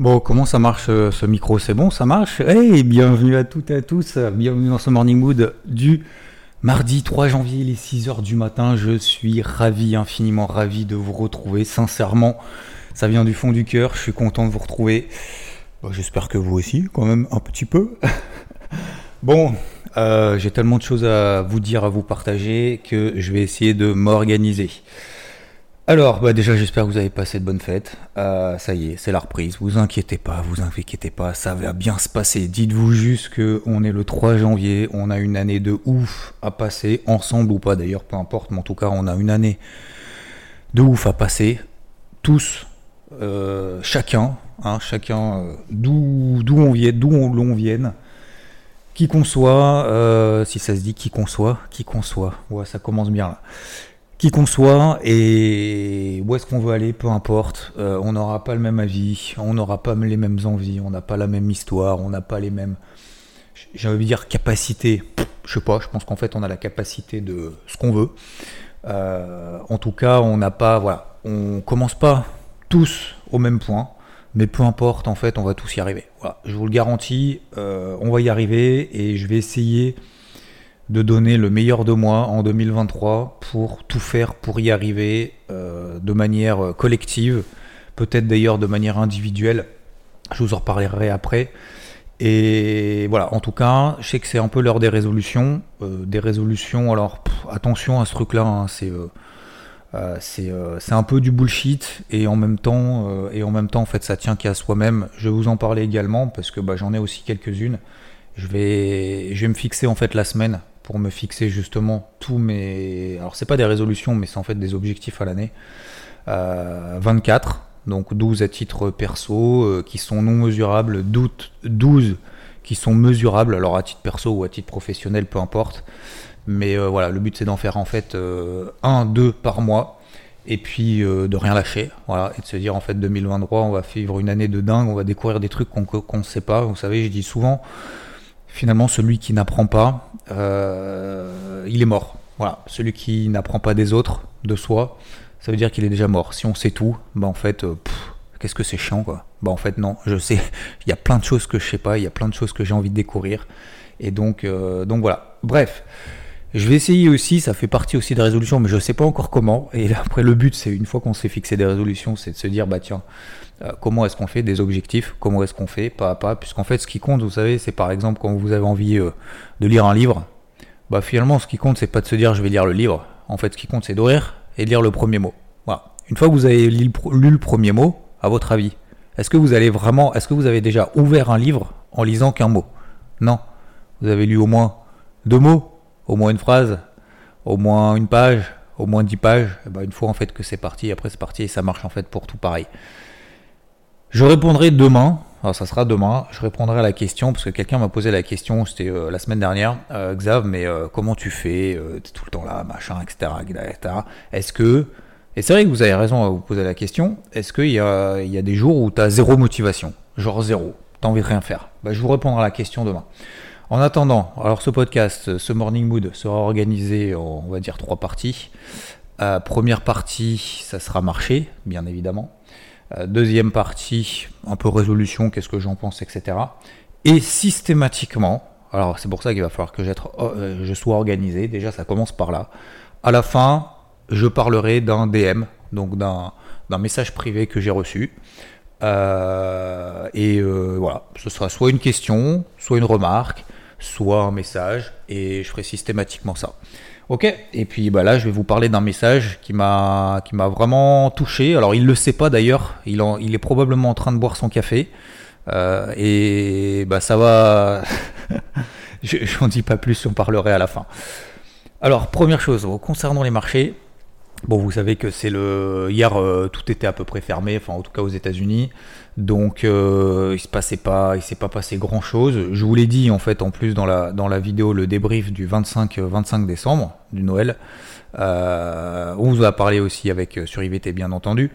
Bon, comment ça marche euh, ce micro? C'est bon, ça marche? Hey, bienvenue à toutes et à tous, bienvenue dans ce Morning Mood du mardi 3 janvier, les 6h du matin. Je suis ravi, infiniment ravi de vous retrouver, sincèrement. Ça vient du fond du cœur, je suis content de vous retrouver. J'espère que vous aussi, quand même, un petit peu. bon, euh, j'ai tellement de choses à vous dire, à vous partager, que je vais essayer de m'organiser. Alors, bah déjà, j'espère que vous avez passé de bonnes fêtes. Euh, ça y est, c'est la reprise. Vous inquiétez pas, vous inquiétez pas, ça va bien se passer. Dites-vous juste que on est le 3 janvier, on a une année de ouf à passer, ensemble ou pas d'ailleurs, peu importe, mais en tout cas, on a une année de ouf à passer. Tous, euh, chacun, hein, chacun, euh, d'où on vient, d'où on, vienne. Qui qu'on soit, si ça se dit qui qu'on soit, qui qu'on soit. Ouais, ça commence bien là qui qu'on soit et où est-ce qu'on veut aller, peu importe, euh, on n'aura pas le même avis, on n'aura pas les mêmes envies, on n'a pas la même histoire, on n'a pas les mêmes, j'ai envie de dire capacité, je sais pas, je pense qu'en fait on a la capacité de ce qu'on veut. Euh, en tout cas, on n'a pas, voilà, on commence pas tous au même point, mais peu importe, en fait, on va tous y arriver. Voilà, je vous le garantis, euh, on va y arriver et je vais essayer de donner le meilleur de moi en 2023 pour tout faire pour y arriver euh, de manière euh, collective, peut-être d'ailleurs de manière individuelle. Je vous en reparlerai après. Et voilà, en tout cas, je sais que c'est un peu l'heure des résolutions. Euh, des résolutions, alors attention à ce truc-là, hein, c'est c'est un peu du bullshit et en même temps, et en même temps, en fait, ça tient qu'à soi-même. Je vais vous en parler également parce que bah, j'en ai aussi quelques-unes. Je vais, je vais me fixer en fait la semaine pour me fixer justement tous mes. Alors, c'est pas des résolutions, mais c'est en fait des objectifs à l'année. 24, euh, donc 12 à titre perso, euh, qui sont non mesurables, 12 qui sont mesurables, alors à titre perso ou à titre professionnel, peu importe. Mais euh, voilà, le but c'est d'en faire en fait un, deux par mois, et puis de rien lâcher, voilà, et de se dire en fait 2023, on va vivre une année de dingue, on va découvrir des trucs qu'on ne sait pas. Vous savez, je dis souvent, finalement, celui qui n'apprend pas, euh, il est mort. Voilà, celui qui n'apprend pas des autres, de soi, ça veut dire qu'il est déjà mort. Si on sait tout, bah en fait, euh, qu'est-ce que c'est chiant quoi. Bah en fait non, je sais, il y a plein de choses que je sais pas, il y a plein de choses que j'ai envie de découvrir. Et donc, euh, donc voilà. Bref, je vais essayer aussi, ça fait partie aussi des résolutions, mais je ne sais pas encore comment. Et après, le but, c'est une fois qu'on s'est fixé des résolutions, c'est de se dire, bah tiens, euh, comment est-ce qu'on fait des objectifs, comment est-ce qu'on fait? Pas à pas, puisqu'en fait, ce qui compte, vous savez, c'est par exemple quand vous avez envie euh, de lire un livre, bah finalement, ce qui compte, c'est pas de se dire, je vais lire le livre. En fait, ce qui compte, c'est d'ouvrir et de lire le premier mot. Voilà. Une fois que vous avez lu le premier mot, à votre avis, est-ce que vous allez vraiment, est-ce que vous avez déjà ouvert un livre en lisant qu'un mot? Non. Vous avez lu au moins deux mots? Au moins une phrase, au moins une page, au moins dix pages, eh ben, une fois en fait que c'est parti, après c'est parti et ça marche en fait pour tout pareil. Je répondrai demain, alors ça sera demain, je répondrai à la question, parce que quelqu'un m'a posé la question, c'était euh, la semaine dernière, euh, Xav, mais euh, comment tu fais, t'es tout le temps là, machin, etc. Est-ce que, et c'est vrai que vous avez raison à vous poser la question, est-ce qu'il y a, y a des jours où tu as zéro motivation, genre zéro, t'as envie de rien faire bah, Je vous répondrai à la question demain. En attendant, alors ce podcast, ce Morning Mood sera organisé en, on va dire, trois parties. Euh, première partie, ça sera marché, bien évidemment. Euh, deuxième partie, un peu résolution, qu'est-ce que j'en pense, etc. Et systématiquement, alors c'est pour ça qu'il va falloir que euh, je sois organisé, déjà ça commence par là. À la fin, je parlerai d'un DM, donc d'un message privé que j'ai reçu. et voilà, ce sera soit une question, soit une remarque, soit un message, et je ferai systématiquement ça. Ok, et puis bah là je vais vous parler d'un message qui m'a vraiment touché. Alors il le sait pas d'ailleurs, il, il est probablement en train de boire son café. Euh, et bah ça va. je n'en dis pas plus, on parlerait à la fin. Alors première chose, concernant les marchés, Bon, vous savez que c'est le hier euh, tout était à peu près fermé, enfin en tout cas aux États-Unis, donc euh, il se passait pas, s'est pas passé grand chose. Je vous l'ai dit en fait en plus dans la dans la vidéo le débrief du 25 25 décembre du Noël. Euh, on vous a parlé aussi avec sur IVT bien entendu,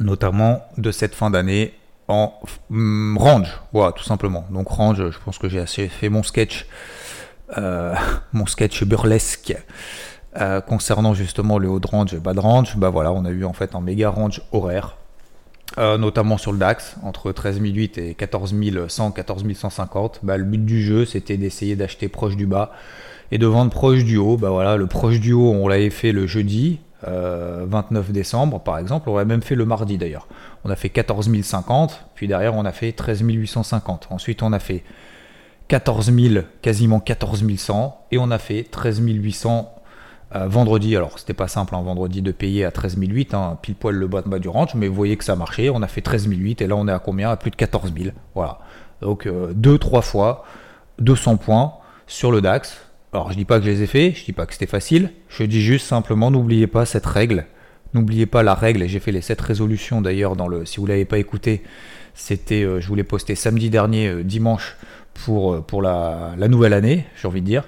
notamment de cette fin d'année en mm, range, voilà tout simplement. Donc range, je pense que j'ai assez fait mon sketch, mon sketch burlesque. Euh, concernant justement le haut de range et bas de range, bah voilà, on a eu en fait un méga range horaire. euh, notamment sur le DAX, entre 13008 et 14100, 14150. Bah, le but du jeu, c'était d'essayer d'acheter proche du bas et de vendre proche du haut. Bah, voilà, le proche du haut, on l'avait fait le jeudi, 29 euh, décembre par exemple, on l'a même fait le mardi d'ailleurs. On a fait 14050, puis derrière on a fait 13850. Ensuite on a fait 14 000, quasiment 14 100, et on a fait 13 800 euh, vendredi. Alors c'était pas simple, hein, vendredi de payer à 13 008, hein, pile poil le bas bas du ranch, mais vous voyez que ça marchait. On a fait 13 008 et là on est à combien? À plus de 14 000. Voilà. Donc 2-3 euh, fois 200 points sur le DAX. Alors je dis pas que je les ai fait, je dis pas que c'était facile, je dis juste simplement n'oubliez pas cette règle. N'oubliez pas la règle, et j'ai fait les 7 résolutions d'ailleurs dans le. Si vous l'avez pas écouté, c'était. Euh, je vous l'ai posté samedi dernier, dimanche pour, pour la, nouvelle année, j'ai envie de dire,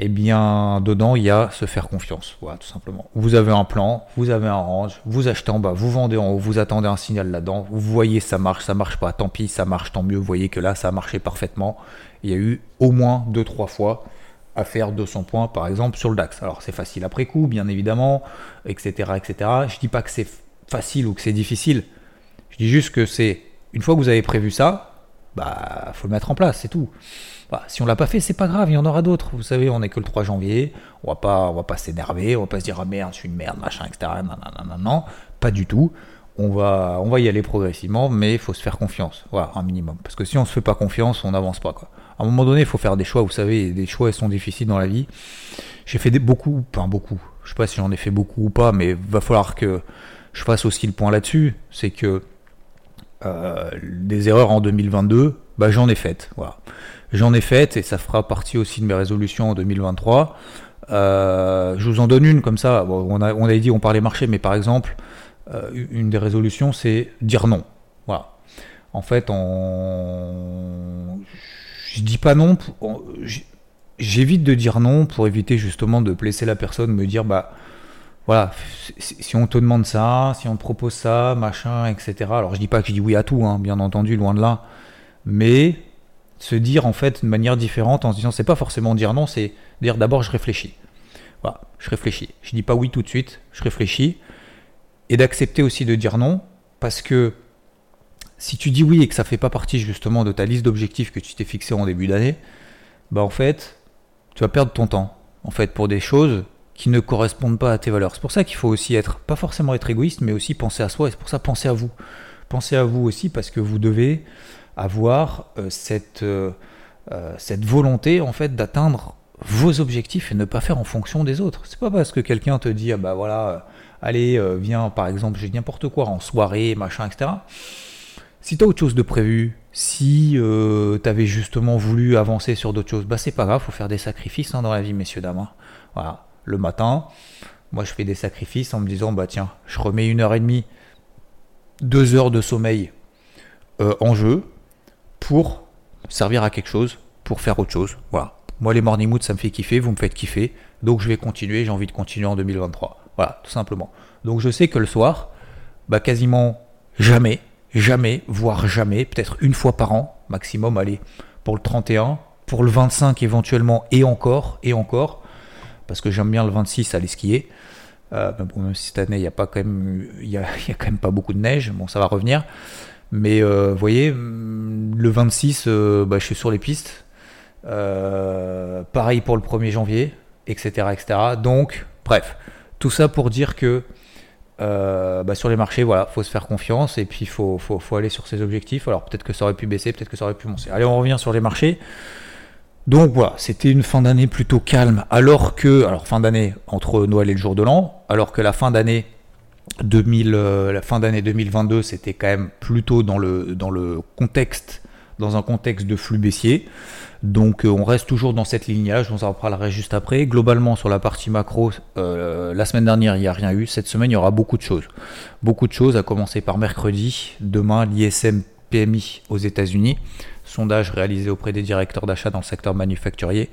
eh bien, dedans, il y a se faire confiance. Voilà, tout simplement. Vous avez un plan, vous avez un range, vous achetez en bas, vous vendez en haut, vous attendez un signal là-dedans, vous voyez ça marche, ça marche pas, tant pis, ça marche, tant mieux. Vous voyez que là, ça a marché parfaitement. Il y a eu au moins 2-3 fois à faire 200 points, par exemple, sur le DAX. Alors, c'est facile après coup, bien évidemment, etc., etc. Je dis pas que c'est facile ou que c'est difficile. Je dis juste que c'est, une fois que vous avez prévu ça, bah faut le mettre en place, c'est tout. Bah, si on l'a pas fait, c'est pas grave, il y en aura d'autres. Vous savez, on est que le 3 janvier, on va pas, on va pas s'énerver, on va pas se dire ah merde, je suis une merde, machin, etc. Non, non, non, non, pas du tout. On va, on va y aller progressivement, mais il faut se faire confiance, voilà, un minimum. Parce que si on se fait pas confiance, on n'avance pas quoi. À un moment donné, il faut faire des choix. Vous savez, des choix sont difficiles dans la vie. J'ai fait beaucoup, enfin beaucoup. Je sais pas si j'en ai fait beaucoup ou pas, mais va falloir que je fasse aussi le point là-dessus. C'est que euh, des erreurs en 2022, bah, j'en ai faites. Voilà. J'en ai faites et ça fera partie aussi de mes résolutions en 2023. Euh, je vous en donne une comme ça. on, avait dit on parlait marché, mais par exemple, euh, une des résolutions, c'est dire non. Voilà. En fait, on... je dis pas non. J'évite de dire non pour éviter justement de blesser la personne, me dire bah voilà, si on te demande ça, si on te propose ça, machin, etc. Alors je dis pas que je dis oui à tout, hein, bien entendu, loin de là, mais se dire en fait de manière différente en se disant c'est pas forcément dire non, c'est dire d'abord je réfléchis. Voilà, je réfléchis. Je dis pas oui tout de suite, je réfléchis. Et d'accepter aussi de dire non, parce que si tu dis oui et que ça fait pas partie justement de ta liste d'objectifs que tu t'es fixé en début d'année, bah en fait, tu vas perdre ton temps. En fait, pour des choses qui ne correspondent pas à tes valeurs. C'est pour ça qu'il faut aussi être, pas forcément être égoïste, mais aussi penser à soi, et c'est pour ça penser à vous. Pensez à vous aussi parce que vous devez avoir euh, cette, euh, euh, cette volonté en fait d'atteindre vos objectifs et ne pas faire en fonction des autres. C'est pas parce que quelqu'un te dit ah bah voilà, allez, viens par exemple, j'ai n'importe quoi en soirée, machin, etc. Si tu as autre chose de prévu, si tu avais justement voulu avancer sur d'autres choses, bah c'est pas grave, faut faire des sacrifices hein, dans la vie, messieurs dames. Hein. Voilà le matin. Moi, je fais des sacrifices en me disant, bah tiens, je remets une heure et demie, deux heures de sommeil euh, en jeu pour servir à quelque chose, pour faire autre chose. Voilà. Moi, les morning moods, ça me fait kiffer, vous me faites kiffer. Donc, je vais continuer, j'ai envie de continuer en 2023. Voilà, tout simplement. Donc, je sais que le soir, bah, quasiment jamais, jamais, voire jamais, peut-être une fois par an, maximum, allez, pour le 31, pour le 25 éventuellement, et encore, et encore, parce que j'aime bien le 26 aller skier. Euh, même cette année, il n'y a, quand même, y a, quand même pas beaucoup de neige. Bon, ça va revenir. Mais euh, vous voyez, mm, le 26, euh, bah, je suis sur les pistes. pareil pour le 1er janvier, etc., etc. Donc, bref, tout ça pour dire que bah, sur les marchés, voilà, faut se faire confiance et puis il faut, faut, faut, aller sur ses objectifs. Alors peut-être que ça aurait pu baisser, peut-être que ça aurait pu monter. Allez, on revient sur les marchés. Donc voilà, c'était une fin d'année plutôt calme, alors que, alors fin d'année entre Noël et le jour de l'an, alors que la fin d'année 2000, euh, la fin d'année 2022, c'était quand même plutôt dans le, dans le contexte, dans un contexte de flux baissier. Donc euh, on reste toujours dans cette ligne-là, je vous en reparlerai juste après. Globalement sur la partie macro, euh, la semaine dernière il n'y a rien eu, cette semaine il y aura beaucoup de choses. Beaucoup de choses, à commencer par mercredi, demain l'ISM PMI aux États-Unis sondage réalisé auprès des directeurs d'achat dans le secteur manufacturier.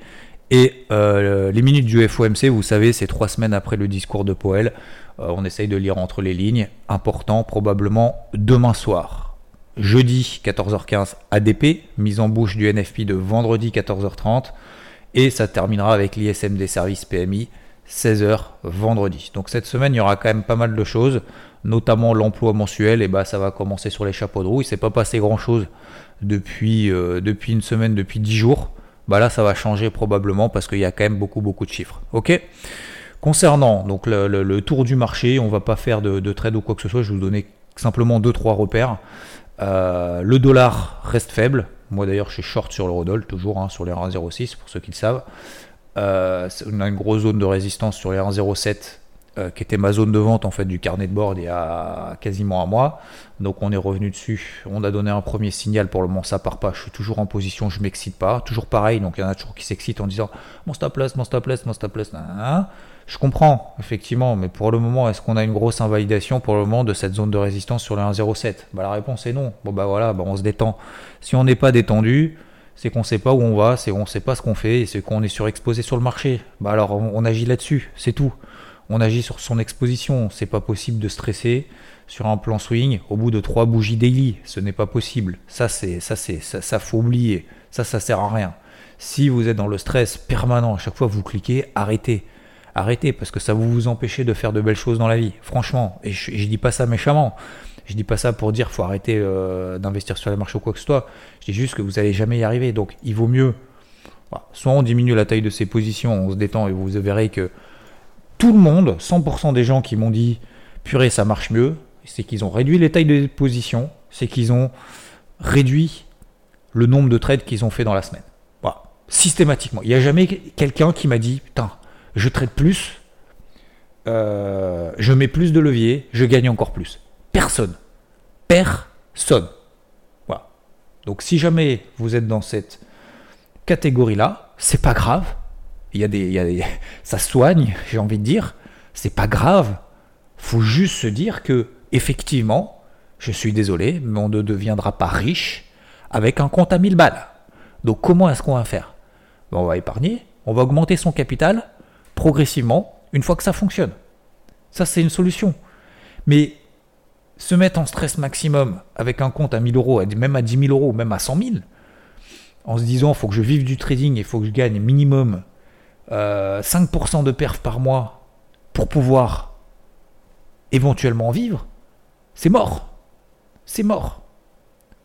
Et euh, les minutes du FOMC, vous savez, c'est trois semaines après le discours de Powell. Euh, on essaye de lire entre les lignes. Important, probablement demain soir. Jeudi 14h15 ADP, mise en bouche du NFP de vendredi 14h30. Et ça terminera avec l'ISM des services PMI 16h vendredi. Donc cette semaine, il y aura quand même pas mal de choses, notamment l'emploi mensuel, et bah ça va commencer sur les chapeaux de roue. Il s'est pas passé grand chose depuis, euh, depuis une semaine, depuis 10 jours. Bah là, ça va changer probablement parce qu'il y a quand même beaucoup, beaucoup de chiffres. Ok? Concernant donc le, tour du marché, on va pas faire de, trade ou quoi que ce soit, je vais vous donner simplement 2-3 repères. Euh, le dollar reste faible. Moi d'ailleurs, je suis short sur l'eurodoll, toujours hein, sur les 1,06 pour ceux qui le savent. Euh, on a une grosse zone de résistance sur les 1,07 euh, qui était ma zone de vente en fait du carnet de bord il y a quasiment un mois. Donc on est revenu dessus. On a donné un premier signal pour le moment ça part pas. Je suis toujours en position, je m'excite pas. Toujours pareil. Donc il y en a toujours qui s'excitent en disant mon stop loss, mon stop loss, mon stop loss. Je comprends effectivement, mais pour le moment, est-ce qu'on a une grosse invalidation pour le moment de cette zone de résistance sur les 1,07 bah, La réponse est non. Bon bah voilà, bah, on se détend. Si on n'est pas détendu, c'est qu'on ne sait pas où on va, c'est qu'on ne sait pas ce qu'on fait, c'est qu'on est surexposé sur le marché. Bah alors on, agit là-dessus, c'est tout. On agit sur son exposition. C'est pas possible de stresser sur un plan swing au bout de trois bougies daily. Ce n'est pas possible. Ça, c'est ça, c'est ça, ça, faut oublier. Ça, ça sert à rien. Si vous êtes dans le stress permanent, à chaque fois vous cliquez, arrêtez. Arrêtez parce que ça vous vous empêcher de faire de belles choses dans la vie. Franchement, et je, dis pas ça méchamment. Je dis pas ça pour dire faut arrêter euh, d'investir sur les marchés ou quoi que ce soit. Je dis juste que vous n'allez jamais y arriver. Donc il vaut mieux, soit on diminue la taille de ses positions, on se détend et vous verrez que tout le monde, 100% des gens qui m'ont dit purée ça marche mieux, c'est qu'ils ont réduit les tailles de positions, c'est qu'ils ont réduit le nombre de trades qu'ils ont fait dans la semaine. Voilà. Systématiquement. Il n'y a jamais quelqu'un qui m'a dit putain, je trade plus, euh, je mets plus de levier, je gagne encore plus. Personne. Personne. Voilà. Donc si jamais vous êtes dans cette catégorie-là, c'est pas grave. Il y a des, il ça soigne, j'ai envie de dire. C'est pas grave. Faut juste se dire que effectivement, je suis désolé, mais on ne deviendra pas riche avec un compte à 1000 balles. Donc comment est-ce qu'on va faire? Ben, On va épargner, on va augmenter son capital progressivement une fois que ça fonctionne. Ça, c'est une solution. Mais se mettre en stress maximum avec un compte à 1000 euros, même à 10 000 euros, même à 100 000, en se disant il faut que je vive du trading, il faut que je gagne minimum 5% euh, de perf par mois pour pouvoir éventuellement vivre, c'est mort. C'est mort.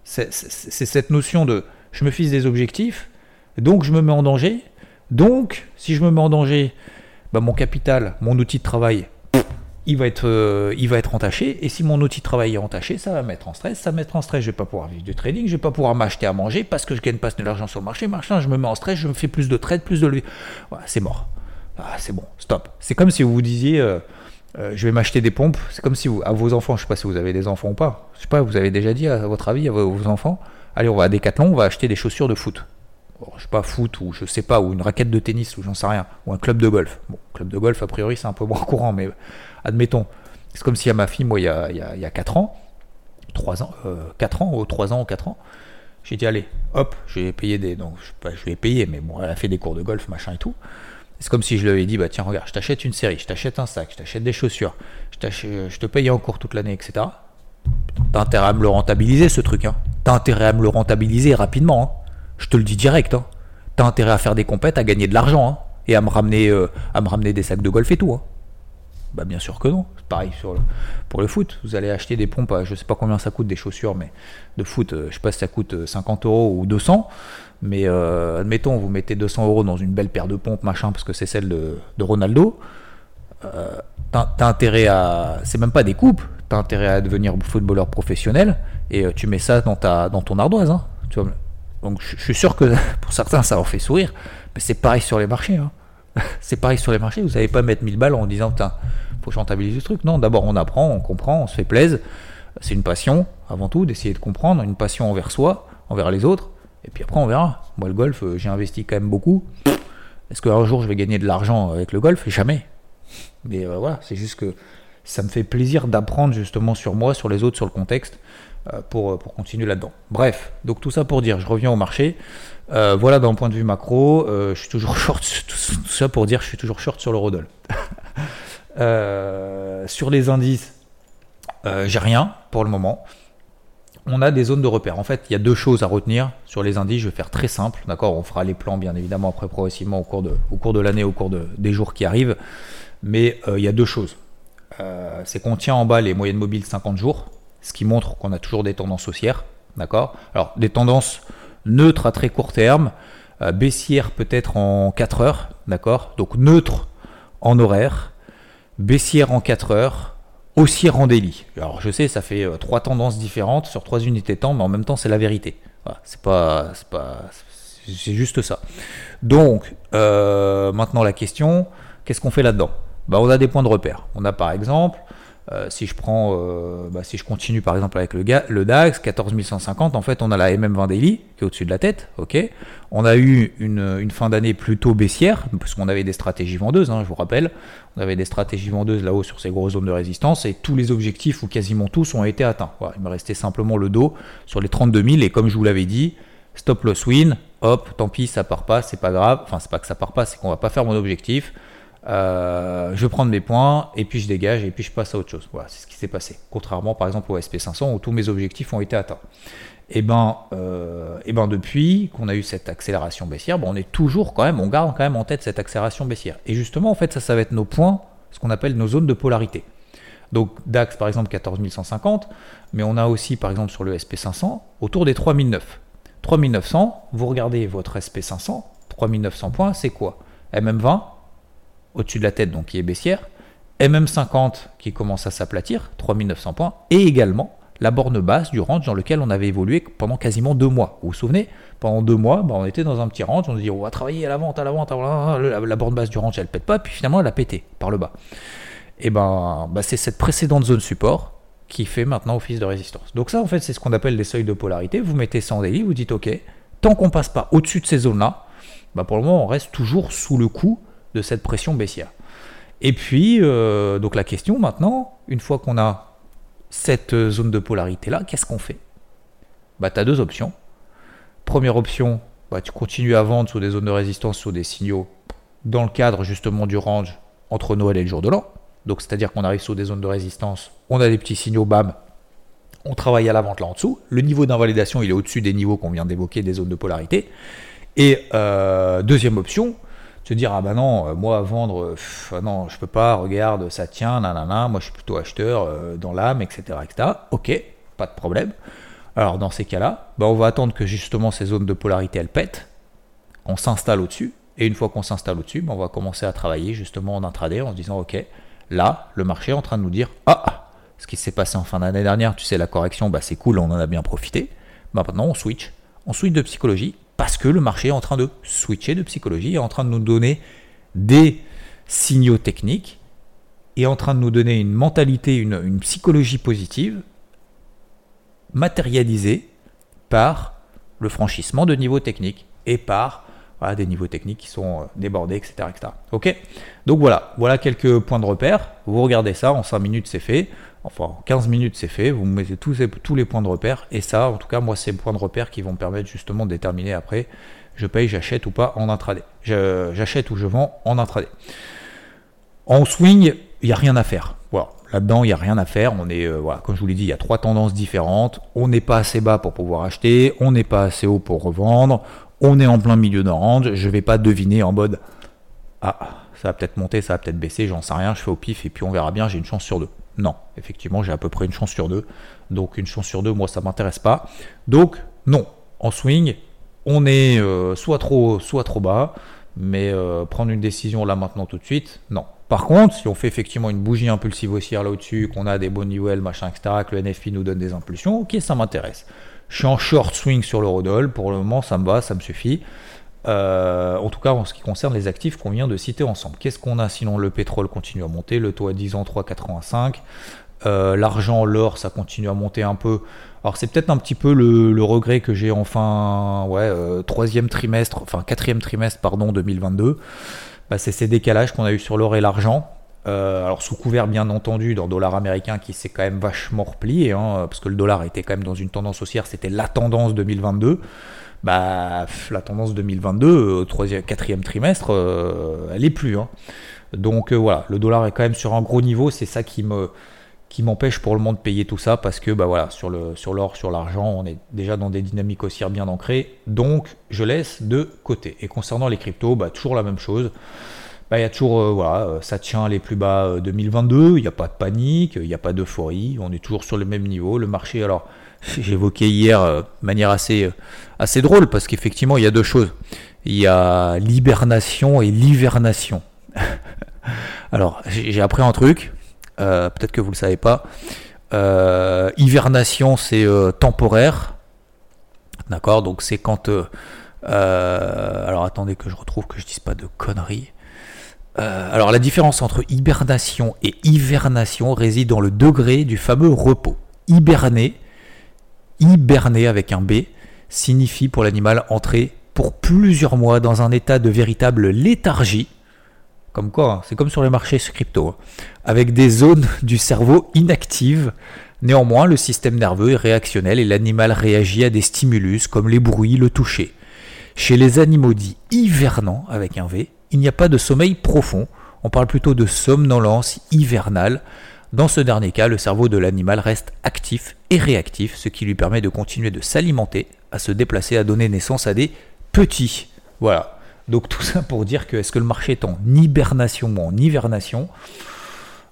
C'est cette notion de je me fixe des objectifs, donc je me mets en danger. Donc, si je me mets en danger, bah, mon capital, mon outil de travail, il va être, euh, il va être entaché. Et si mon outil de travail est entaché, ça va mettre en stress. Ça va mettre en stress, je vais pas pouvoir vivre du trading, je vais pas pouvoir m'acheter à manger parce que je gagne pas de l'argent sur le marché. Machin, je me mets en stress, je me fais plus de trade, plus de levier. Voilà, c'est mort. Ah, c'est bon, stop. C'est comme si vous vous disiez, euh, euh, je vais m'acheter des pompes. C'est comme si vous, à vos enfants, je sais pas si vous avez des enfants ou pas. Je sais pas, vous avez déjà dit à votre avis à vos, enfants, allez, on va à Decathlon, on va acheter des chaussures de foot. je sais pas, foot ou je sais pas, ou une raquette de tennis ou j'en sais rien, ou un club de golf. Bon, club de golf, a priori, c'est un peu moins courant, mais admettons, c'est comme si à ma fille, moi, il y a, y a, 4 ans, 3 ans, 4 euh, ans, ou 3 ans ou 4 ans, j'ai dit, allez, hop, je vais payer des. Donc, je, je vais payer, mais bon, elle a fait des cours de golf, machin et tout. C'est comme si je lui avais dit, bah tiens, regarde, je t'achète une série, je t'achète un sac, je t'achète des chaussures, je, je te paye en cours toute l'année, etc. T'as intérêt à me le rentabiliser, ce truc. Hein. T'as intérêt à me le rentabiliser rapidement. Hein. Je te le dis direct. Hein. T'as intérêt à faire des compètes, à gagner de l'argent. Hein. Et à me, ramener, euh, à me ramener des sacs de golf et tout. Hein. Bah bien sûr que non. C'est pareil pour le foot. Vous allez acheter des pompes, je sais pas combien ça coûte des chaussures, mais de foot, euh, je sais pas si ça coûte 50 euh, euros ou 200. Mais euh, admettons, vous mettez 200 euros dans une belle paire de pompes, machin, parce que c'est celle de, Ronaldo. t'as, intérêt à. C'est même pas des coupes. T'as intérêt à devenir footballeur professionnel et tu mets ça dans ton ardoise. Hein, Donc je suis sûr que pour certains ça leur fait sourire, mais c'est pareil sur les marchés. Hein. c'est pareil sur les marchés, vous n'allez pas mettre 1000 balles en disant putain, faut que je rentabilise ce truc. Non, d'abord on apprend, on comprend, on se fait plaisir. C'est une passion avant tout d'essayer de comprendre, une passion envers soi, envers les autres. Et puis après on verra. Moi le golf, euh, j'ai investi quand même beaucoup. Est-ce qu'un jour je vais gagner de l'argent avec le golf? Jamais. Mais euh, voilà, c'est juste que ça me fait plaisir d'apprendre justement sur moi, sur les autres, sur le contexte, euh, pour, pour continuer là-dedans. Bref, donc tout ça pour dire, je reviens au marché. Euh, voilà d'un point de vue macro, euh, je suis toujours short, tout ça pour dire je suis toujours short sur le Rodol. Euh, sur les indices, j'ai rien pour le moment. on a des zones de repère. En fait, il y a deux choses à retenir sur les indices. Je vais faire très simple, d'accord? On fera les plans, bien évidemment, après progressivement au cours de, au cours de l'année, au cours des jours qui arrivent. Mais il y a deux choses. C'est qu'on tient en bas les moyennes mobiles 50 jours, ce qui montre qu'on a toujours des tendances haussières, d'accord? Alors, des tendances neutres à très court terme, euh, baissières peut-être en 4 heures, d'accord? Donc, neutre en horaire, baissière en 4 heures, aussi en daily. Alors je sais, ça fait euh, trois tendances différentes sur trois unités de temps, mais en même temps c'est la vérité. c'est c'est pas, c'est juste ça. Donc euh, maintenant la question, qu'est-ce qu'on fait là-dedans? Bah, on a des points de repère. On a par exemple euh, si je prends, euh, bah, si je continue par exemple avec le, le DAX 14150, en fait on a la MM20 Daily qui est au-dessus de la tête, ok. On a eu une, fin d'année plutôt baissière puisqu'on avait des stratégies vendeuses, hein, je vous rappelle, on avait des stratégies vendeuses là-haut sur ces grosses zones de résistance et tous les objectifs ou quasiment tous ont été atteints. il me restait simplement le dos sur les 32 000 et comme je vous l'avais dit, stop loss win, hop, tant pis ça part pas, c'est pas grave. Enfin c'est pas que ça part pas, c'est qu'on va pas faire mon objectif. Euh, je prends mes points et puis je dégage et puis je passe à autre chose. Voilà, c'est ce qui s'est passé. Contrairement par exemple au SP500 où tous mes objectifs ont été atteints. Et eh ben, euh, eh ben depuis qu'on a eu cette accélération baissière, bon, on est toujours quand même, on garde quand même en tête cette accélération baissière. Et justement, en fait, ça, ça va être nos points, ce qu'on appelle nos zones de polarité. Donc DAX par exemple 14150, mais on a aussi par exemple sur le SP500 autour des 3009. 3900, vous regardez votre SP500, 3900 points, c'est quoi? MM20, au-dessus de la tête, donc qui est baissière, MM50 qui commence à s'aplatir, 3900 points, et également la borne basse du range dans lequel on avait évolué pendant quasiment deux mois. Vous vous souvenez? Pendant deux mois, bah, on était dans un petit range, on se dit on va travailler à la vente, à la vente, la, borne basse du range elle pète pas, puis finalement elle a pété par le bas. Et ben bah, c'est cette précédente zone support qui fait maintenant office de résistance. Donc ça en fait c'est ce qu'on appelle les seuils de polarité. Vous mettez ça en délit, vous dites ok, tant qu'on passe pas au-dessus de ces zones-là, bah, pour le moment on reste toujours sous le coup de cette pression baissière. Et puis, euh, donc la question maintenant, une fois qu'on a cette zone de polarité-là, qu'est-ce qu'on fait? Bah, Tu as deux options. Première option, bah, tu continues à vendre sur des zones de résistance, sur des signaux, dans le cadre justement du range entre Noël et le jour de l'an. Donc c'est-à-dire qu'on arrive sur des zones de résistance, on a des petits signaux BAM, on travaille à la vente là en dessous. Le niveau d'invalidation, il est au-dessus des niveaux qu'on vient d'évoquer, des zones de polarité. Et euh, deuxième option, se dire ah bah non euh, moi vendre ah non je peux pas regarde ça tient nanana moi je suis plutôt acheteur euh, dans l'âme etc ok pas de problème. Alors dans ces cas là bah on va attendre que justement ces zones de polarité elles pètent on s'installe au dessus et une fois qu'on s'installe au dessus bah, on va commencer à travailler justement en intraday en se disant ok là le marché est en train de nous dire ah ce qui s'est passé en fin d'année dernière tu sais la correction bah c'est cool on en a bien profité. Bah maintenant on switch. On switch de psychologie parce que le marché est en train de switcher de psychologie, est en train de nous donner des signaux techniques, est en train de nous donner une mentalité, une, psychologie positive, matérialisée par le franchissement de niveaux techniques et par des niveaux techniques qui sont euh, débordés, etc. etc. Ok? Donc voilà, voilà quelques points de repère. Vous regardez ça, en 5 minutes c'est fait. Enfin, en 15 minutes c'est fait. Vous mettez tous, les points de repère. Et ça, en tout cas, moi, c'est les points de repère qui vont me permettre justement de déterminer après je paye, j'achète ou pas en intraday. J'achète ou je vends en intraday. En swing, il n'y a rien à faire. Voilà. Là-dedans, il n'y a rien à faire. On est, euh, voilà, comme je vous l'ai dit, il y a trois tendances différentes. On n'est pas assez bas pour pouvoir acheter, on n'est pas assez haut pour revendre, on est en plein milieu d'un range, je vais pas deviner en mode ah ça va peut-être monter, ça va peut-être baisser, j'en sais rien, je fais au pif et puis on verra bien, j'ai une chance sur deux. Non, effectivement, j'ai à peu près une chance sur deux. Donc une chance sur deux, moi ça m'intéresse pas. Donc non, en swing, on est euh, soit trop soit trop bas, mais euh, prendre une décision là maintenant tout de suite, non. Par contre, si on fait effectivement une bougie impulsive haussière là au-dessus, qu'on a des bonnes niveaux, machin, etc., que le NFP nous donne des impulsions, ok, ça m'intéresse. Je suis en short swing sur l'eurodoll. Pour le moment, ça me va, ça me suffit. Euh, en tout cas, en ce qui concerne les actifs qu'on vient de citer ensemble. Qu'est-ce qu'on a sinon? Le pétrole continue à monter, le taux à 10 ans 3,85. Euh, l'argent, l'or, ça continue à monter un peu. Alors c'est peut-être un petit peu le, regret que j'ai enfin, ouais, euh, troisième trimestre, enfin quatrième trimestre, pardon, 2022. Bah, c'est ces décalages qu'on a eu sur l'or et l'argent. Alors sous couvert bien entendu d'un dollar américain qui s'est quand même vachement replié, hein, parce que le dollar était quand même dans une tendance haussière, c'était la tendance 2022. Bah la tendance 2022, au troisième, quatrième trimestre, euh, elle est plus. Hein. Donc euh, voilà, le dollar est quand même sur un gros niveau, c'est ça qui me qui m'empêche pour le moment de payer tout ça parce que bah voilà, sur l'or, sur l'argent, on est déjà dans des dynamiques haussières bien ancrées. Donc je laisse de côté. Et concernant les cryptos, bah, toujours la même chose. Bah, il y a toujours, euh, voilà, euh, ça tient les plus bas 2022, il n'y a pas de panique, il n'y a pas d'euphorie, on est toujours sur le même niveau. Le marché, alors, j'évoquais hier de manière assez, assez drôle, parce qu'effectivement, il y a deux choses. Il y a l'hibernation et l'hivernation. alors, j'ai appris un truc, euh, peut-être que vous ne le savez pas. hivernation, c'est temporaire. D'accord? Donc, c'est quand. alors, attendez que je retrouve que je dise pas de conneries. Euh, alors la différence entre hibernation et hivernation réside dans le degré du fameux repos. Hiberner, hiberner avec un B, signifie pour l'animal entrer pour plusieurs mois dans un état de véritable léthargie, comme quoi, hein, c'est comme sur les marchés crypto, hein, avec des zones du cerveau inactives. Néanmoins, le système nerveux est réactionnel et l'animal réagit à des stimulus comme les bruits, le toucher. Chez les animaux dits hivernants, avec un V, il n'y a pas de sommeil profond, on parle plutôt de somnolence hivernale. Dans ce dernier cas, le cerveau de l'animal reste actif et réactif, ce qui lui permet de continuer de s'alimenter, à se déplacer, à donner naissance à des petits. Voilà. Donc tout ça pour dire que est-ce que le marché est en hibernation ou en hivernation?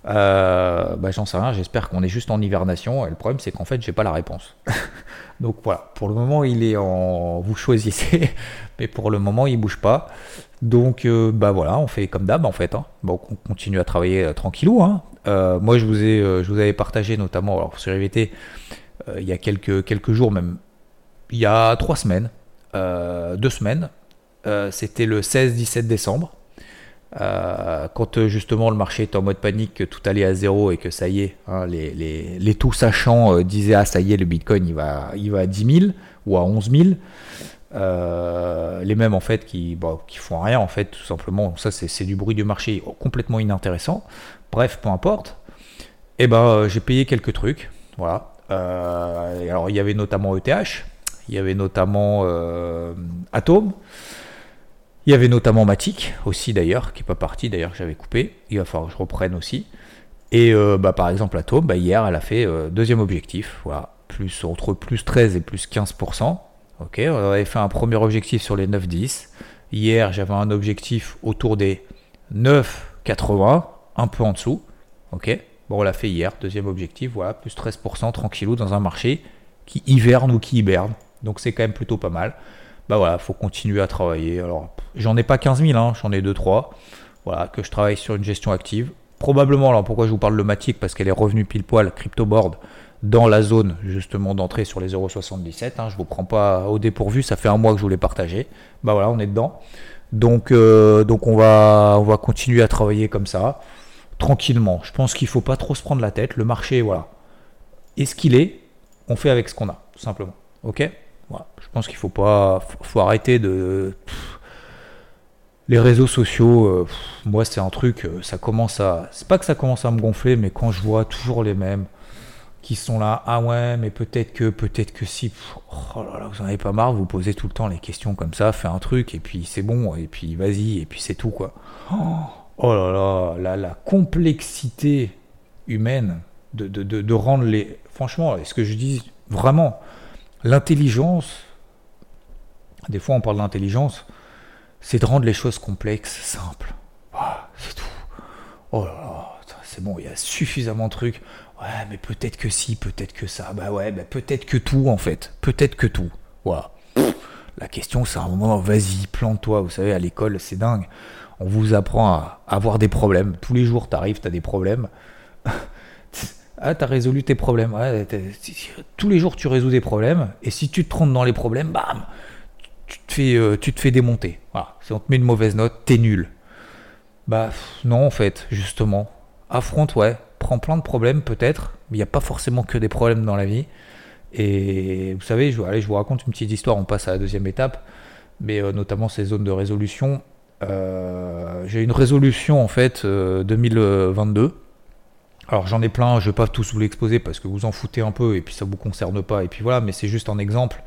Euh, bah, J'en sais rien, j'espère qu'on est juste en hivernation. Et le problème c'est qu'en fait j'ai pas la réponse. Donc voilà, pour le moment il est en... Vous choisissez, mais pour le moment il bouge pas. Donc, euh, bah voilà, on fait comme d'hab en fait. Hein. Bon, on continue à travailler euh, tranquillou. Hein. Euh, moi, je vous, ai, je vous avais partagé notamment alors, sur IVT il y a quelques, quelques jours, même il y a trois semaines, deux semaines. C'était le 16-17 décembre. quand justement le marché était en mode panique, que tout allait à zéro et que ça y est, hein, les, les, les, tout sachants disaient Ah, ça y est, le bitcoin il va, il va à 10 000 ou à 11 000. Euh, les mêmes en fait qui, font rien en fait tout simplement. Ça c'est du bruit du marché complètement inintéressant. Bref peu importe. Et eh ben euh, j'ai payé quelques trucs. Voilà. Euh, alors il y avait notamment ETH il y avait notamment Atom. Il y avait notamment Matic aussi d'ailleurs qui est pas parti d'ailleurs que j'avais coupé. Il va falloir que je reprenne aussi. Et bah, par exemple Atom bah, hier elle a fait deuxième objectif. Voilà. Plus entre plus 13 et plus 15% Ok, on avait fait un premier objectif sur les 9-10. Hier, j'avais un objectif autour des 9,80, un peu en dessous. Ok, bon, on l'a fait hier, deuxième objectif, voilà, plus 13% tranquillou dans un marché qui hiverne ou qui hiberne. Donc c'est quand même plutôt pas mal. Bah voilà, faut continuer à travailler. Alors, j'en ai pas 15 000, hein, j'en ai 2-3. Voilà, que je travaille sur une gestion active. Probablement, alors pourquoi je vous parle de Matic? Parce qu'elle est revenue pile poil, crypto board dans la zone justement d'entrée sur les 0,77. Hein, je vous prends pas au dépourvu, ça fait un mois que je voulais partager. Bah voilà, on est dedans. Donc, euh, donc on, va, on va continuer à travailler comme ça, tranquillement. Je pense qu'il faut pas trop se prendre la tête. Le marché, voilà, est ce qu'il est. On fait avec ce qu'on a, tout simplement. Ok? Voilà. Je pense qu'il faut pas, faut, arrêter de les réseaux sociaux, euh, moi c'est un truc, euh, ça commence à, c'est pas que ça commence à me gonfler, mais quand je vois toujours les mêmes, qui sont là, ah ouais, mais peut-être que, peut-être que si, oh là là, vous en avez pas marre, vous posez tout le temps les questions comme ça, fais un truc, et puis c'est bon, et puis vas-y, et puis c'est tout, quoi. Oh, là là, la, complexité humaine de, rendre les... Franchement, est-ce que je dis vraiment, l'intelligence, des fois on parle d'intelligence, c'est de rendre les choses complexes simples. C'est tout. Oh là là, c'est bon, il y a suffisamment de trucs. Ouais, mais peut-être que si, peut-être que ça. Bah ouais, bah peut-être que tout en fait. Peut-être que tout. La question, c'est un moment, vas-y, plante-toi. Vous savez, à l'école, c'est dingue. On vous apprend à avoir des problèmes. Tous les jours, t'arrives, t'as des problèmes. ah, t'as résolu tes problèmes. Tous les jours, tu résous des problèmes. Et si tu te trompes dans les problèmes, bam, tu te fais, euh, tu te fais démonter. Voilà. Si on te met une mauvaise note, t'es nul. Bah non, en fait, justement. Affronte, ouais prend plein de problèmes peut-être, mais il n'y a pas forcément que des problèmes dans la vie. Et vous savez, je, allez, je vous raconte une petite histoire, on passe à la deuxième étape, mais euh, notamment ces zones de résolution. Euh, j'ai une résolution en fait 2022. Euh, Alors j'en ai plein, je ne vais pas tous vous l'exposer parce que vous en foutez un peu et puis ça ne vous concerne pas. Et puis voilà, mais c'est juste un exemple.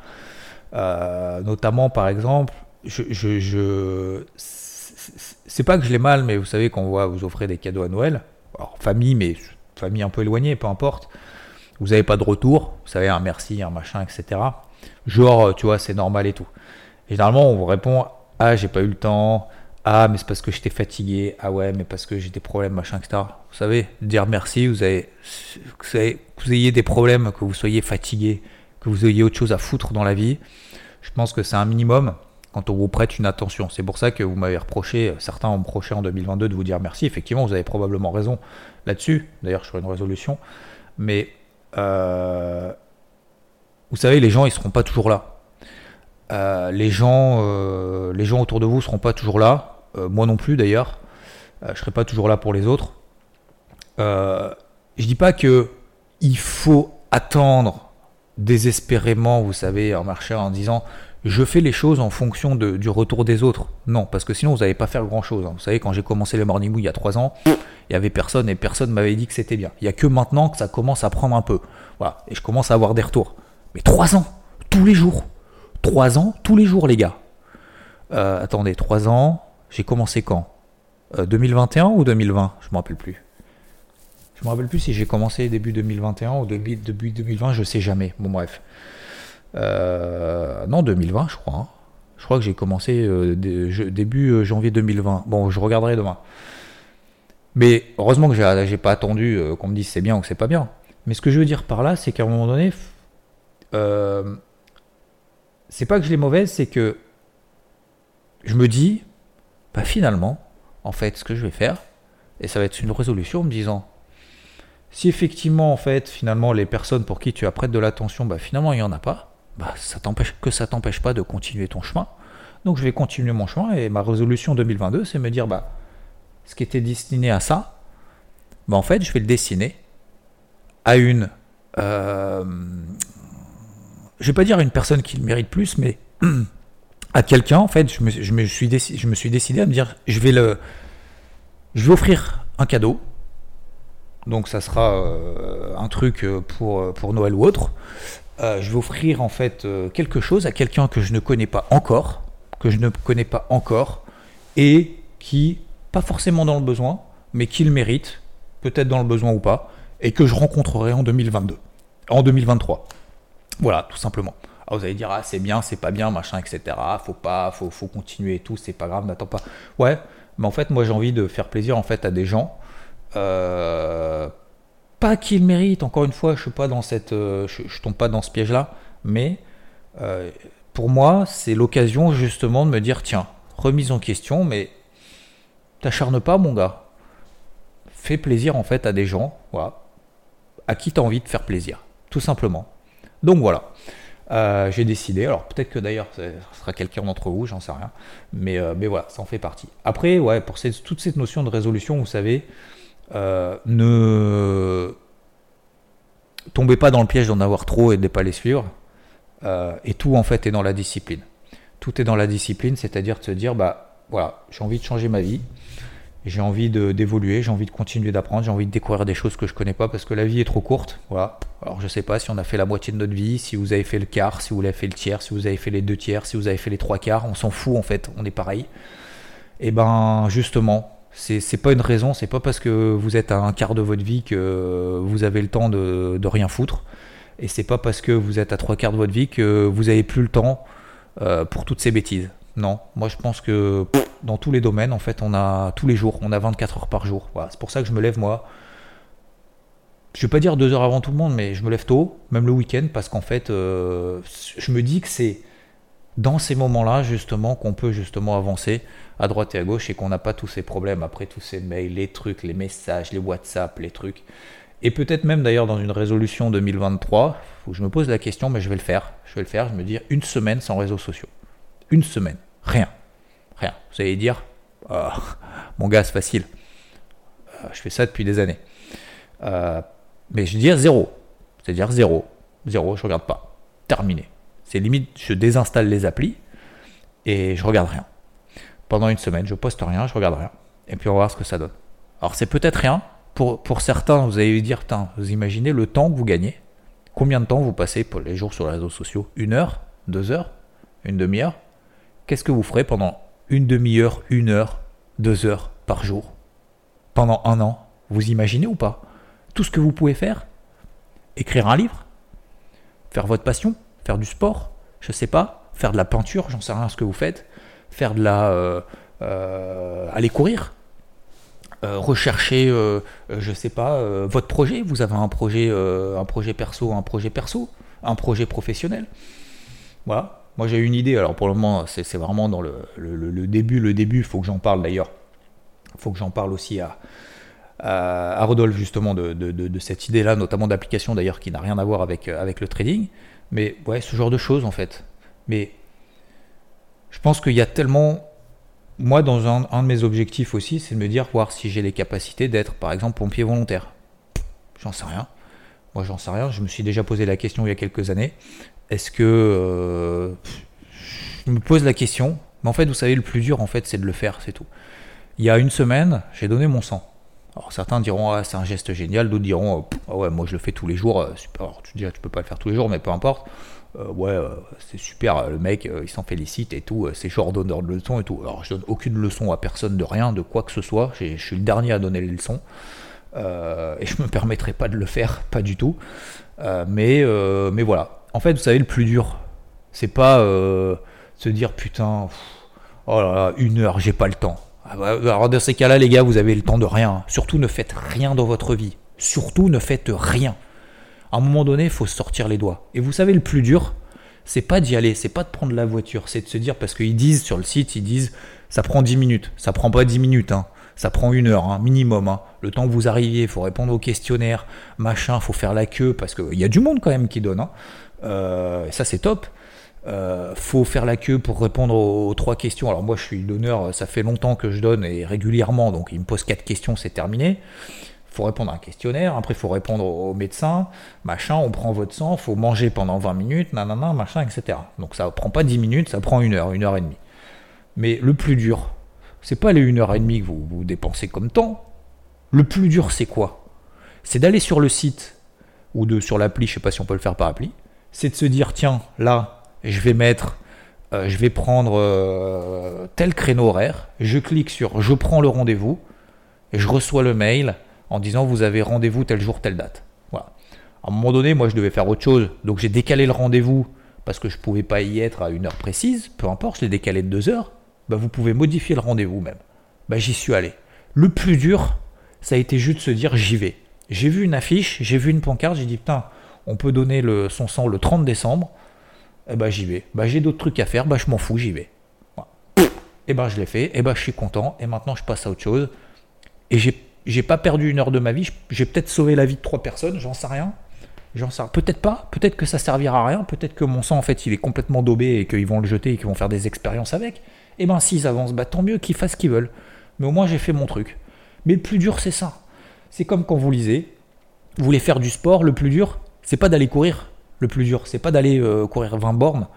notamment par exemple, je, c'est pas que je l'ai mal, mais vous savez, quand on voit vous offrez des cadeaux à Noël, alors famille, mais famille un peu éloignée, peu importe, vous n'avez pas de retour, vous savez, un merci, un machin, etc. Genre, tu vois, c'est normal et tout. généralement, on vous répond Ah, j'ai pas eu le temps. Ah, mais c'est parce que j'étais fatigué. Ah ouais, mais parce que j'ai des problèmes, machin, etc. Vous savez, dire merci, vous avez, vous, vous ayez des problèmes, que vous soyez fatigué, que vous ayez autre chose à foutre dans la vie. Je pense que c'est un minimum quand on vous prête une attention. C'est pour ça que vous m'avez reproché, certains ont reproché en 2022 de vous dire merci. Effectivement, vous avez probablement raison là-dessus. D'ailleurs, sur une résolution. Mais euh, vous savez, les gens, ils seront pas toujours là. Euh, les, gens, euh, les gens autour de vous seront pas toujours là. moi non plus, d'ailleurs. je serai pas toujours là pour les autres. je dis pas que il faut attendre désespérément, vous savez, en marchant en disant je fais les choses en fonction de, du retour des autres. Non, parce que sinon vous n'allez pas faire grand chose. Hein. Vous savez, quand j'ai commencé le Morning il y a trois ans, il y avait personne et personne m'avait dit que c'était bien. Il y a que maintenant que ça commence à prendre un peu. Voilà, et je commence à avoir des retours. Mais trois ans, tous les jours. Trois ans, tous les jours, les gars. Euh, attendez, trois ans, j'ai commencé quand? 2021 euh, ou 2020 Je me rappelle plus. Je me rappelle plus si j'ai commencé début 2021 ou début, début 2020, je sais jamais. Bon bref. Euh, non, 2020, je crois. Hein. Je crois que j'ai commencé euh, début euh, janvier 2020. Bon, je regarderai demain. Mais heureusement que j'ai pas attendu qu'on me dise c'est bien ou c'est pas bien. Mais ce que je veux dire par là, c'est qu'à un moment donné, c'est pas que je l'ai mauvaise, c'est que je me dis, bah finalement, en fait, ce que je vais faire, et ça va être une résolution me disant, si effectivement, en fait, finalement, les personnes pour qui tu apprêtes de l'attention, bah finalement, il n'y en a pas, bah, ça t'empêche que ça t'empêche pas de continuer ton chemin. Donc je vais continuer mon chemin et ma résolution 2022, c'est me dire bah ce qui était destiné à ça, bah en fait je vais le dessiner à une, euh, je vais pas dire à une personne qui le mérite plus, mais à quelqu'un en fait, je me, suis décidé, à me dire je vais le, je vais offrir un cadeau. Donc ça sera euh, un truc pour, pour Noël ou autre. Euh, je vais offrir en fait euh, quelque chose à quelqu'un que je ne connais pas encore, que je ne connais pas encore, et qui, pas forcément dans le besoin, mais qui le mérite, peut-être dans le besoin ou pas, et que je rencontrerai en 2022, en 2023. Voilà, tout simplement. Alors vous allez dire, ah c'est bien, c'est pas bien, machin, etc. Faut pas, faut, faut continuer et tout, c'est pas grave, n'attends pas. Ouais, mais en fait, moi j'ai envie de faire plaisir en fait à des gens. Euh, pas qu'il mérite, encore une fois, je suis pas dans cette, euh, je, tombe pas dans ce piège-là, mais euh, pour moi, c'est l'occasion justement de me dire tiens, remise en question, mais t'acharne pas, mon gars. Fais plaisir en fait à des gens, voilà, à qui tu as envie de faire plaisir, tout simplement. Donc voilà. Euh, j'ai décidé, alors peut-être que d'ailleurs ce sera quelqu'un d'entre vous, j'en sais rien, mais, mais voilà, ça en fait partie. Après, ouais, pour toute cette notion de résolution, vous savez, euh, ne tombez pas dans le piège d'en avoir trop et de ne pas les suivre. Euh, et tout en fait est dans la discipline. Tout est dans la discipline, c'est-à-dire de se dire bah voilà, j'ai envie de changer ma vie, j'ai envie d'évoluer, j'ai envie de continuer d'apprendre, j'ai envie de découvrir des choses que je connais pas parce que la vie est trop courte. Voilà. Alors je sais pas si on a fait la moitié de notre vie, si vous avez fait le quart, si vous avez fait le tiers, si vous avez fait les deux tiers, si vous avez fait les trois quarts, on s'en fout en fait, on est pareil. Et ben justement, c'est pas une raison, c'est pas parce que vous êtes à un quart de votre vie que vous avez le temps de, rien foutre. Et c'est pas parce que vous êtes à trois quarts de votre vie que vous avez plus le temps euh, pour toutes ces bêtises. Non, moi je pense que dans tous les domaines, en fait, on a tous les jours, on a 24 heures par jour. Voilà, c'est pour ça que je me lève moi. Je vais pas dire deux heures avant tout le monde, mais je me lève tôt, même le week-end, parce qu'en fait, euh, je me dis que c'est dans ces moments-là justement qu'on peut justement avancer à droite et à gauche et qu'on n'a pas tous ces problèmes après tous ces mails, les trucs, les messages, les WhatsApp, les trucs. Et peut-être même d'ailleurs dans une résolution 2023 où je me pose la question, mais je vais le faire. Je vais le faire, je me dire une semaine sans réseaux sociaux. Une semaine. Rien. Rien. Vous allez dire, oh, mon gars, c'est facile. Euh, je fais ça depuis des années. Euh, mais je dire zéro. C'est-à-dire zéro. Zéro, je regarde pas. Terminé. C'est limite, je désinstalle les applis et je regarde rien. Pendant une semaine, je poste rien, je regarde rien. Et puis on va voir ce que ça donne. Alors c'est peut-être rien. Pour, certains, vous allez dire, vous imaginez le temps que vous gagnez. Combien de temps vous passez pour les jours sur les réseaux sociaux? Une heure? Deux heures? Une demi-heure? Qu'est-ce que vous ferez pendant une demi-heure, une heure, deux heures par jour? Pendant un an Vous imaginez ou pas? Tout ce que vous pouvez faire, écrire un livre, faire votre passion, faire du sport, je sais pas, faire de la peinture, j'en sais rien ce que vous faites, faire de la... Euh, euh, aller courir, euh, rechercher, je sais pas, votre projet. Vous avez un projet, un projet perso, un projet perso, un projet professionnel. Voilà. Moi j'ai une idée. Alors pour le moment, c'est vraiment dans le, début. Le début, il faut que j'en parle d'ailleurs. Il faut que j'en parle aussi à, à, Rodolphe justement de, cette idée-là, notamment d'application d'ailleurs qui n'a rien à voir avec, avec le trading. Mais ouais, ce genre de choses en fait. Mais je pense qu'il y a tellement. Moi, dans un, de mes objectifs aussi, c'est de me dire, voir si j'ai les capacités d'être, par exemple, pompier volontaire. J'en sais rien. Moi, j'en sais rien. Je me suis déjà posé la question il y a quelques années. Est-ce que. Euh, je me pose la question. Mais en fait, vous savez, le plus dur, en fait, c'est de le faire, c'est tout. Il y a une semaine, j'ai donné mon sang. Alors certains diront ah, c'est un geste génial, d'autres diront ah ouais moi je le fais tous les jours. Euh, super. Alors, tu dis tu peux pas le faire tous les jours, mais peu importe. Euh, ouais, euh, c'est super, le mec, il s'en félicite et tout, c'est genre donneur de leçons et tout. Alors, je donne aucune leçon à personne de rien, de quoi que ce soit, je suis le dernier à donner les leçons, et je me permettrai pas de le faire, pas du tout. mais, mais voilà. En fait, vous savez, le plus dur, c'est pas se dire putain, oh là là, une heure, j'ai pas le temps. Ah bah, alors, dans ces cas-là, les gars, vous avez le temps de rien. Surtout, ne faites rien dans votre vie. Surtout, ne faites rien à un moment donné, il faut sortir les doigts. Et vous savez, le plus dur, c'est pas d'y aller, c'est pas de prendre la voiture, c'est de se dire, parce qu'ils disent sur le site, ils disent, ça prend 10 minutes. Ça prend pas 10 minutes, hein. ça prend une heure, hein, minimum. Hein. Le temps que vous arriviez, il faut répondre aux questionnaires, machin, faut faire la queue, parce qu'il y a du monde quand même qui donne. Euh, ça, c'est top. Euh, faut faire la queue pour répondre aux, trois questions. Alors moi je suis donneur, ça fait longtemps que je donne et régulièrement, donc il me pose quatre questions, c'est terminé faut répondre à un questionnaire, après faut répondre au médecin, machin, on prend votre sang, faut manger pendant 20 minutes, nanana, machin, etc. Donc ça prend pas 10 minutes, ça prend une heure, une heure et demie. Mais le plus dur, c'est pas les une heure et demie que vous, vous dépensez comme temps. Le plus dur, c'est quoi? C'est d'aller sur le site ou de sur l'appli, je sais pas si on peut le faire par appli. C'est de se dire tiens, là, je vais mettre, euh, je vais prendre euh, tel créneau horaire. Je clique sur je prends le rendez-vous et je reçois le mail en disant vous avez rendez-vous tel jour, telle date. Voilà. À un moment donné, moi je devais faire autre chose, donc j'ai décalé le rendez-vous parce que je ne pouvais pas y être à une heure précise, peu importe, je l'ai décalé de deux heures. Bah, vous pouvez modifier le rendez-vous même. Bah, j'y suis allé. Le plus dur, ça a été juste de se dire j'y vais. J'ai vu une affiche, j'ai vu une pancarte, j'ai dit putain, on peut donner son sang le 30 décembre. Eh bah j'y vais. Bah j'ai d'autres trucs à faire, bah je m'en fous, j'y vais. Et eh bah je l'ai fait, et bah je suis content, et maintenant je passe à autre chose. Et j'ai j'ai pas perdu une heure de ma vie, j'ai peut-être sauvé la vie de trois personnes, j'en sais rien. J'en sais peut-être pas, peut-être que ça servira à rien, peut-être que mon sang en fait il est complètement daubé et qu'ils vont le jeter et qu'ils vont faire des expériences avec. Et eh ben s'ils avancent, bah tant mieux qu'ils fassent ce qu'ils veulent. Mais au moins j'ai fait mon truc. Mais le plus dur c'est ça. C'est comme quand vous lisez, vous voulez faire du sport, le plus dur, c'est pas d'aller courir. Le plus dur, c'est pas d'aller euh, courir 20 bornes.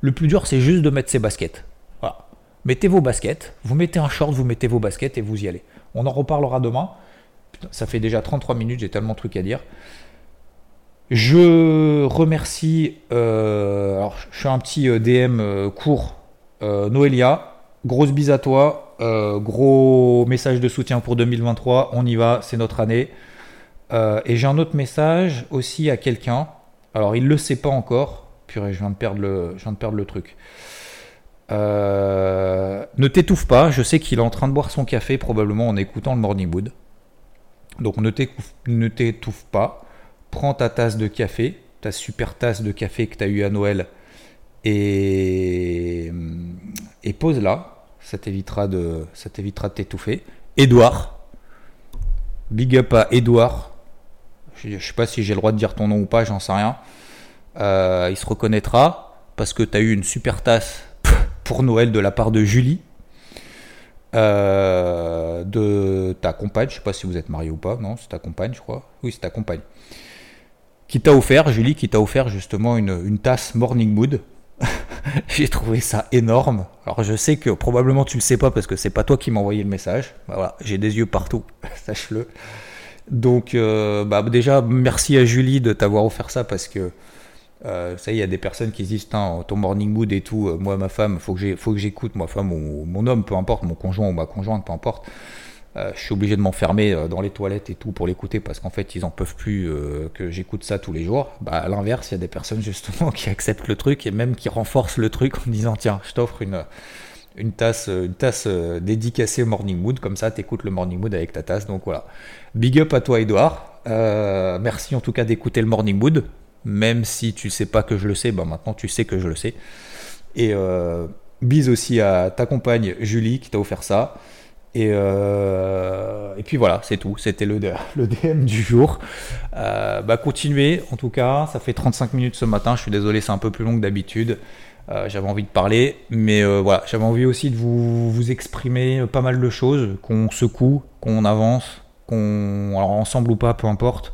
Le plus dur, c'est juste de mettre ses baskets. Voilà. Mettez vos baskets, vous mettez un short, vous mettez vos baskets et vous y allez. On en reparlera demain. ça fait déjà 33 minutes, j'ai tellement de trucs à dire. Je remercie, euh, alors je fais un petit euh, DM euh, court, Noélia, grosse bise à toi, gros message de soutien pour 2023, on y va, c'est notre année. et j'ai un autre message aussi à quelqu'un, alors il le sait pas encore, purée, je viens de perdre le, truc. Euh, ne t'étouffe pas, je sais qu'il est en train de boire son café probablement en écoutant le Morning Wood. Donc ne t'étouffe pas, prends ta tasse de café, ta super tasse de café que tu as eu à Noël et, et pose-la, ça t'évitera de ça t'évitera de t'étouffer. Edouard, big up à Edouard, je, ne sais pas si j'ai le droit de dire ton nom ou pas, j'en sais rien. Euh, il se reconnaîtra parce que tu as eu une super tasse pour Noël de la part de Julie, euh, de ta compagne, je sais pas si vous êtes marié ou pas, non, c'est ta compagne, je crois. Oui, c'est ta compagne. Qui t'a offert, Julie, qui t'a offert justement une, tasse Morning Mood. J'ai trouvé ça énorme. Alors je sais que probablement tu le sais pas parce que c'est pas toi qui m'as envoyé le message. Bah, voilà, j'ai des yeux partout, sache-le. Donc euh, bah, déjà merci à Julie de t'avoir offert ça parce que euh, ça, il y a des personnes qui disent ton morning mood et tout. Euh, moi, ma femme, faut que faut que j'écoute, ma femme ou mon homme, peu importe, mon conjoint ou ma conjointe, peu importe. Je suis obligé de m'enfermer dans les toilettes et tout pour l'écouter parce qu'en fait ils en peuvent plus que j'écoute ça tous les jours. Bah, à l'inverse, il y a des personnes justement qui acceptent le truc et même qui renforcent le truc en disant tiens, je t'offre une, une tasse, une tasse dédicacée au Morning Mood, comme ça t'écoutes le Morning Mood avec ta tasse. Donc voilà. Big up à toi Edouard. merci en tout cas d'écouter le Morning Mood. Même si tu sais pas que je le sais, bah maintenant tu sais que je le sais. Et bise aussi à ta compagne Julie qui t'a offert ça. Et, euh, et, puis voilà, c'est tout. C'était le, le, DM du jour. Euh, bah, continuez, en tout cas. Ça fait 35 minutes ce matin. Je suis désolé, c'est un peu plus long que d'habitude. Euh, j'avais envie de parler. Mais voilà, j'avais envie aussi de vous, vous, exprimer pas mal de choses. Qu'on secoue, qu'on avance, qu'on. Alors ensemble ou pas, peu importe.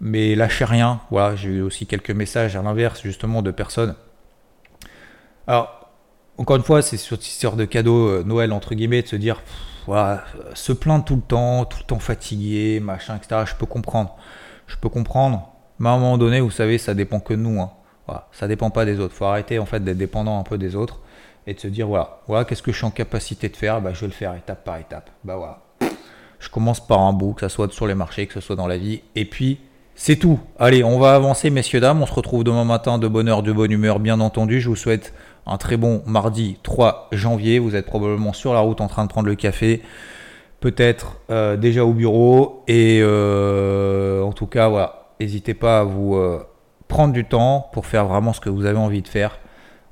Mais lâchez rien. Voilà, j'ai eu aussi quelques messages à l'inverse, justement, de personnes. Alors, encore une fois, c'est sur cette histoire de cadeau Noël, entre guillemets, de se dire voilà, se plaindre tout le temps, tout le temps fatigué, machin, etc. Je peux comprendre. Je peux comprendre. Mais à un moment donné, vous savez, ça dépend que de nous. Hein. Voilà, ça dépend pas des autres. Faut arrêter en fait d'être dépendant un peu des autres et de se dire voilà, voilà, qu'est-ce que je suis en capacité de faire? Bah, je vais le faire étape par étape. Bah voilà. Je commence par un bout, que ce soit sur les marchés, que ce soit dans la vie, et puis c'est tout. Allez, on va avancer, messieurs dames. On se retrouve demain matin de bonne heure, de bonne humeur, bien entendu. Je vous souhaite un très bon mardi 3 janvier. Vous êtes probablement sur la route en train de prendre le café, peut-être euh, déjà au bureau. Et euh, en tout cas, voilà, n'hésitez pas à vous euh, prendre du temps pour faire vraiment ce que vous avez envie de faire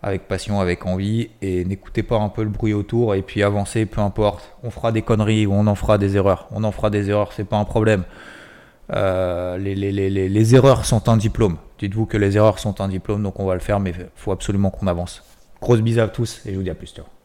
avec passion, avec envie, et n'écoutez pas un peu le bruit autour, et puis avancez, peu importe. On fera des conneries ou on en fera des erreurs. On en fera des erreurs, c'est pas un problème. les, les, erreurs sont un diplôme. Dites-vous que les erreurs sont un diplôme, donc on va le faire, mais il faut absolument qu'on avance. Grosse bise à tous et je vous dis à plus.